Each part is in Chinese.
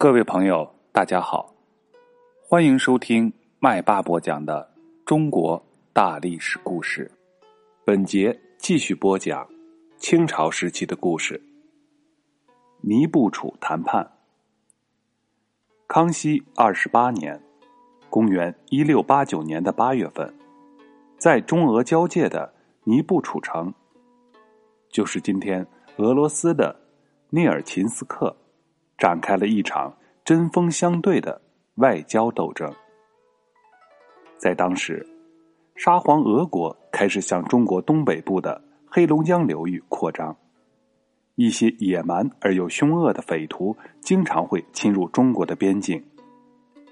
各位朋友，大家好，欢迎收听麦巴播讲的中国大历史故事。本节继续播讲清朝时期的故事。尼布楚谈判。康熙二十八年，公元一六八九年的八月份，在中俄交界的尼布楚城，就是今天俄罗斯的涅尔琴斯克。展开了一场针锋相对的外交斗争。在当时，沙皇俄国开始向中国东北部的黑龙江流域扩张，一些野蛮而又凶恶的匪徒经常会侵入中国的边境，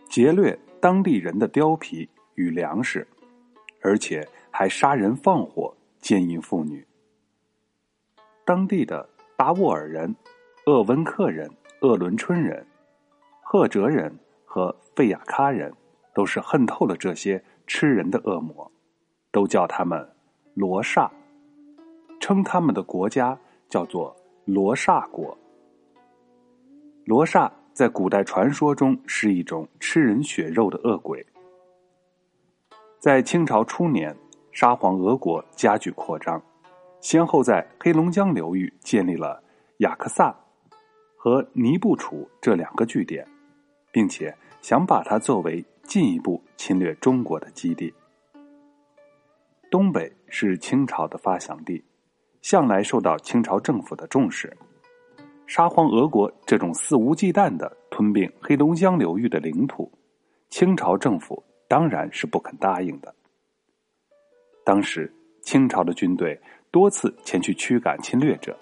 劫掠当地人的貂皮与粮食，而且还杀人放火、奸淫妇女。当地的达斡尔人、鄂温克人。鄂伦春人、赫哲人和费亚喀人都是恨透了这些吃人的恶魔，都叫他们罗刹，称他们的国家叫做罗刹国。罗刹在古代传说中是一种吃人血肉的恶鬼。在清朝初年，沙皇俄国加剧扩张，先后在黑龙江流域建立了雅克萨。和尼布楚这两个据点，并且想把它作为进一步侵略中国的基地。东北是清朝的发祥地，向来受到清朝政府的重视。沙皇俄国这种肆无忌惮的吞并黑龙江流域的领土，清朝政府当然是不肯答应的。当时清朝的军队多次前去驱赶侵略者，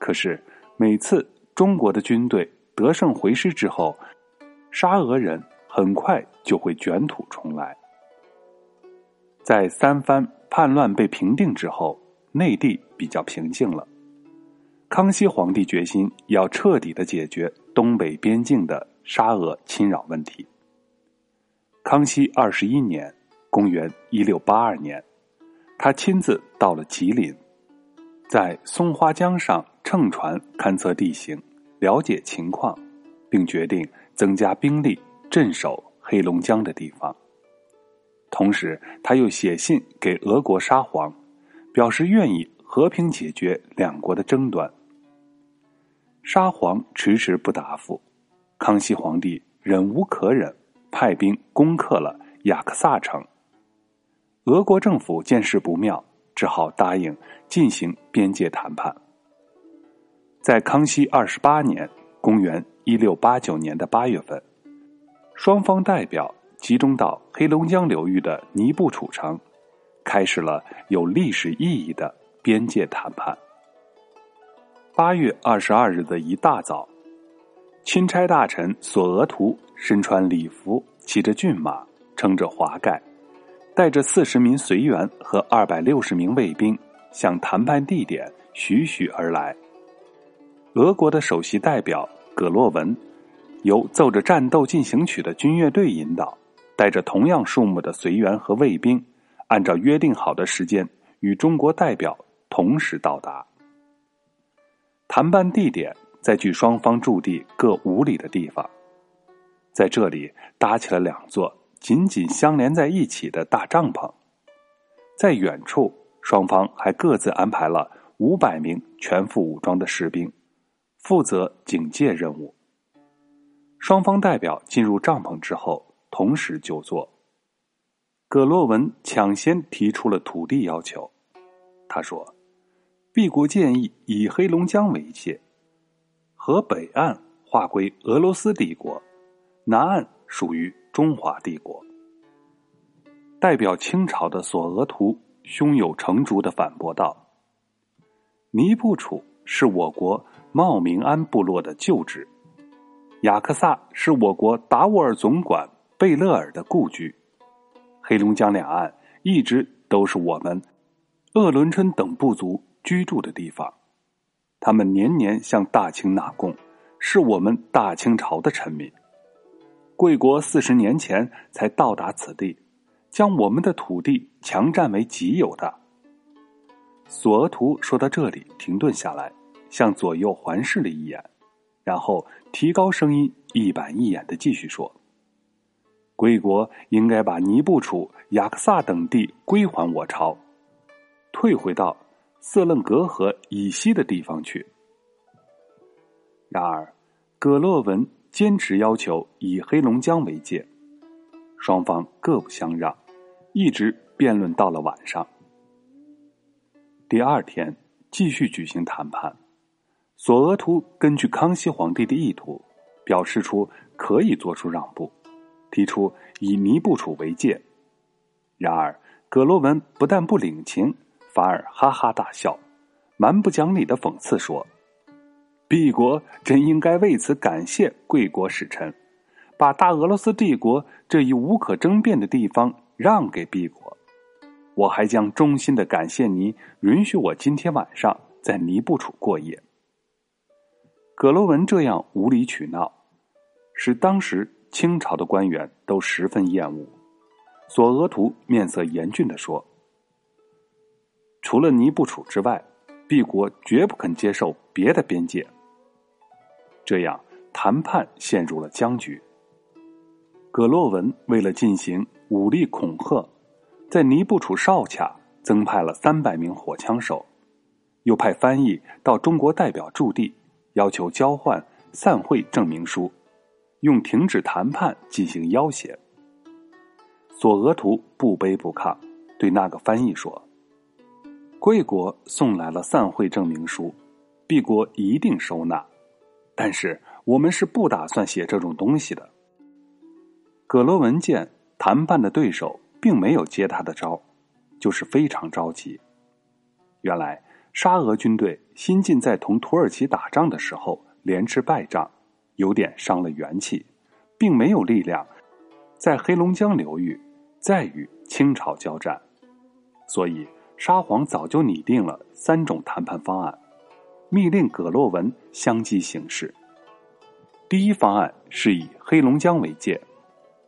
可是每次。中国的军队得胜回师之后，沙俄人很快就会卷土重来。在三番叛乱被平定之后，内地比较平静了。康熙皇帝决心要彻底的解决东北边境的沙俄侵扰问题。康熙二十一年（公元一六八二年），他亲自到了吉林，在松花江上。乘船勘测地形，了解情况，并决定增加兵力镇守黑龙江的地方。同时，他又写信给俄国沙皇，表示愿意和平解决两国的争端。沙皇迟迟不答复，康熙皇帝忍无可忍，派兵攻克了雅克萨城。俄国政府见势不妙，只好答应进行边界谈判。在康熙二十八年（公元一六八九年的八月份），双方代表集中到黑龙江流域的尼布楚城，开始了有历史意义的边界谈判。八月二十二日的一大早，钦差大臣索额图身穿礼服，骑着骏马，撑着华盖，带着四十名随员和二百六十名卫兵，向谈判地点徐徐而来。俄国的首席代表葛洛文，由奏着战斗进行曲的军乐队引导，带着同样数目的随员和卫兵，按照约定好的时间与中国代表同时到达。谈判地点在距双方驻地各五里的地方，在这里搭起了两座紧紧相连在一起的大帐篷，在远处，双方还各自安排了五百名全副武装的士兵。负责警戒任务。双方代表进入帐篷之后，同时就坐。葛洛文抢先提出了土地要求。他说：“毕国建议以黑龙江为界，河北岸划归俄罗斯帝国，南岸属于中华帝国。”代表清朝的索额图胸有成竹的反驳道：“尼布楚是我国。”茂明安部落的旧址，雅克萨是我国达斡尔总管贝勒尔的故居，黑龙江两岸一直都是我们鄂伦春等部族居住的地方，他们年年向大清纳贡，是我们大清朝的臣民。贵国四十年前才到达此地，将我们的土地强占为己有的。索额图说到这里，停顿下来。向左右环视了一眼，然后提高声音一板一眼的继续说：“贵国应该把尼布楚、雅克萨等地归还我朝，退回到色楞格河以西的地方去。”然而，葛洛文坚持要求以黑龙江为界，双方各不相让，一直辩论到了晚上。第二天，继续举行谈判。索额图根据康熙皇帝的意图，表示出可以做出让步，提出以尼布楚为界。然而，葛罗文不但不领情，反而哈哈大笑，蛮不讲理的讽刺说：“毕国真应该为此感谢贵国使臣，把大俄罗斯帝国这一无可争辩的地方让给毕国。我还将衷心的感谢您允许我今天晚上在尼布楚过夜。”葛罗文这样无理取闹，使当时清朝的官员都十分厌恶。索额图面色严峻的说：“除了尼布楚之外，帝国绝不肯接受别的边界。”这样谈判陷入了僵局。葛洛文为了进行武力恐吓，在尼布楚哨卡增派了三百名火枪手，又派翻译到中国代表驻地。要求交换散会证明书，用停止谈判进行要挟。索额图不卑不亢，对那个翻译说：“贵国送来了散会证明书，毕国一定收纳。但是我们是不打算写这种东西的。”葛罗文见谈判的对手并没有接他的招，就是非常着急。原来。沙俄军队新近在同土耳其打仗的时候连吃败仗，有点伤了元气，并没有力量在黑龙江流域再与清朝交战，所以沙皇早就拟定了三种谈判方案，密令葛洛文相继行事。第一方案是以黑龙江为界，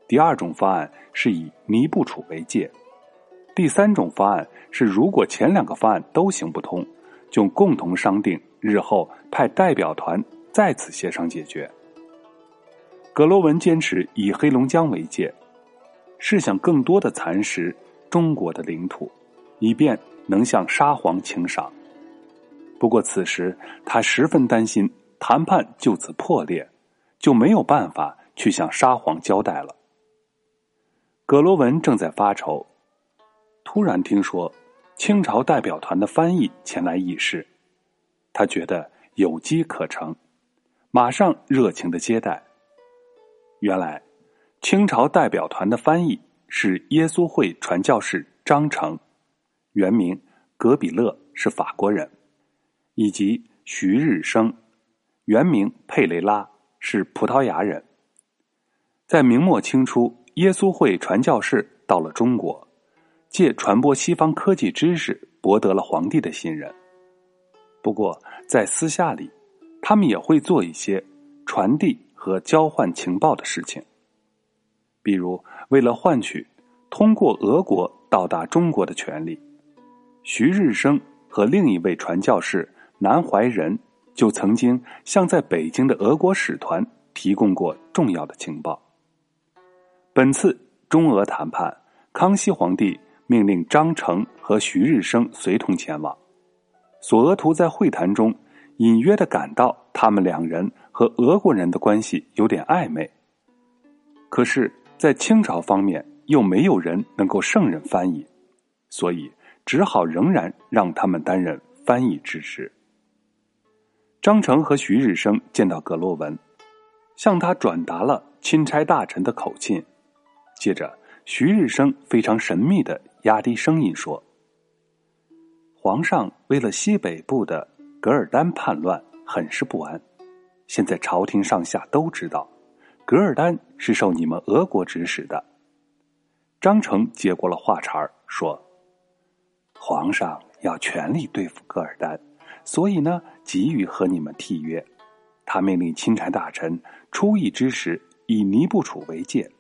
第二种方案是以尼布楚为界。第三种方案是，如果前两个方案都行不通，就共同商定日后派代表团再次协商解决。葛罗文坚持以黑龙江为界，是想更多的蚕食中国的领土，以便能向沙皇请赏。不过此时他十分担心谈判就此破裂，就没有办法去向沙皇交代了。葛罗文正在发愁。突然听说，清朝代表团的翻译前来议事，他觉得有机可乘，马上热情的接待。原来，清朝代表团的翻译是耶稣会传教士张成，原名格比勒，是法国人，以及徐日升，原名佩雷拉，是葡萄牙人。在明末清初，耶稣会传教士到了中国。借传播西方科技知识，博得了皇帝的信任。不过，在私下里，他们也会做一些传递和交换情报的事情。比如，为了换取通过俄国到达中国的权利，徐日升和另一位传教士南怀仁就曾经向在北京的俄国使团提供过重要的情报。本次中俄谈判，康熙皇帝。命令张成和徐日升随同前往。索额图在会谈中隐约的感到，他们两人和俄国人的关系有点暧昧。可是，在清朝方面又没有人能够胜任翻译，所以只好仍然让他们担任翻译之职。张成和徐日升见到葛洛文，向他转达了钦差大臣的口信，接着徐日升非常神秘的。压低声音说：“皇上为了西北部的噶尔丹叛乱，很是不安。现在朝廷上下都知道，噶尔丹是受你们俄国指使的。”张成接过了话茬说：“皇上要全力对付噶尔丹，所以呢，急于和你们缔约。他命令钦差大臣出议之时，以尼布楚为界。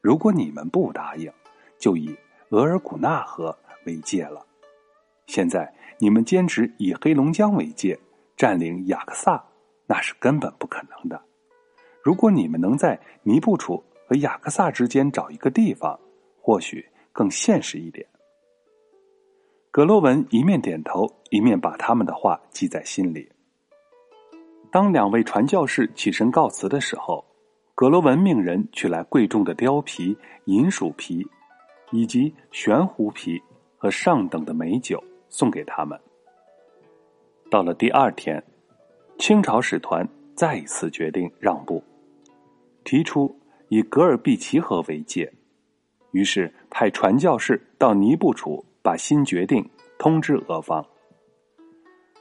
如果你们不答应，就以。”额尔古纳河为界了，现在你们坚持以黑龙江为界占领雅克萨，那是根本不可能的。如果你们能在尼布楚和雅克萨之间找一个地方，或许更现实一点。葛洛文一面点头，一面把他们的话记在心里。当两位传教士起身告辞的时候，葛罗文命人取来贵重的貂皮、银鼠皮，以及玄狐皮和上等的美酒送给他们。到了第二天，清朝使团再一次决定让步。提出以格尔毕齐河为界，于是派传教士到尼布楚，把新决定通知俄方。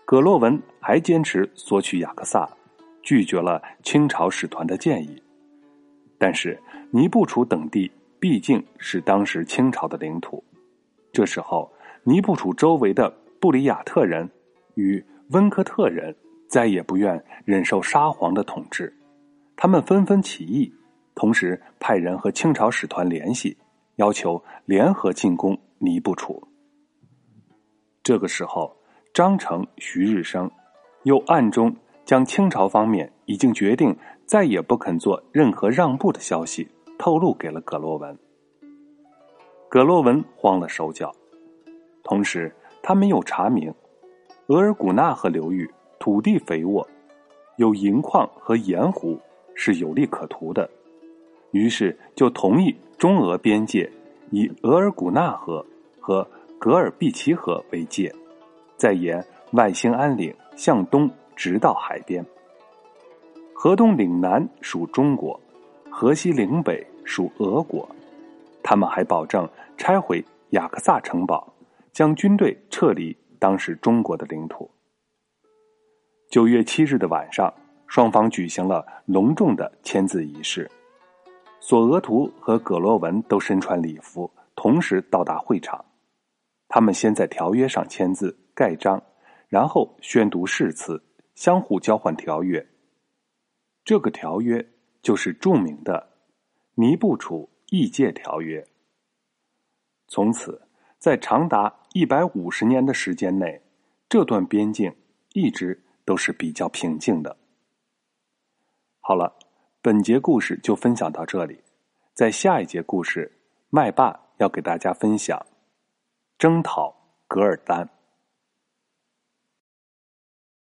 葛洛文还坚持索取雅克萨，拒绝了清朝使团的建议。但是尼布楚等地毕竟是当时清朝的领土，这时候尼布楚周围的布里亚特人与温科特人再也不愿忍受沙皇的统治。他们纷纷起义，同时派人和清朝使团联系，要求联合进攻尼布楚。这个时候，张成、徐日升又暗中将清朝方面已经决定再也不肯做任何让步的消息透露给了葛洛文。葛洛文慌了手脚，同时他们又查明，额尔古纳河流域土地肥沃，有银矿和盐湖。是有利可图的，于是就同意中俄边界以额尔古纳河和格尔毕齐河为界，再沿外兴安岭向东直到海边。河东岭南属中国，河西岭北属俄国。他们还保证拆毁雅克萨城堡，将军队撤离当时中国的领土。九月七日的晚上。双方举行了隆重的签字仪式，索额图和葛洛文都身穿礼服，同时到达会场。他们先在条约上签字盖章，然后宣读誓词，相互交换条约。这个条约就是著名的《尼布楚议界条约》。从此，在长达一百五十年的时间内，这段边境一直都是比较平静的。好了，本节故事就分享到这里。在下一节故事，麦霸要给大家分享征讨噶尔丹。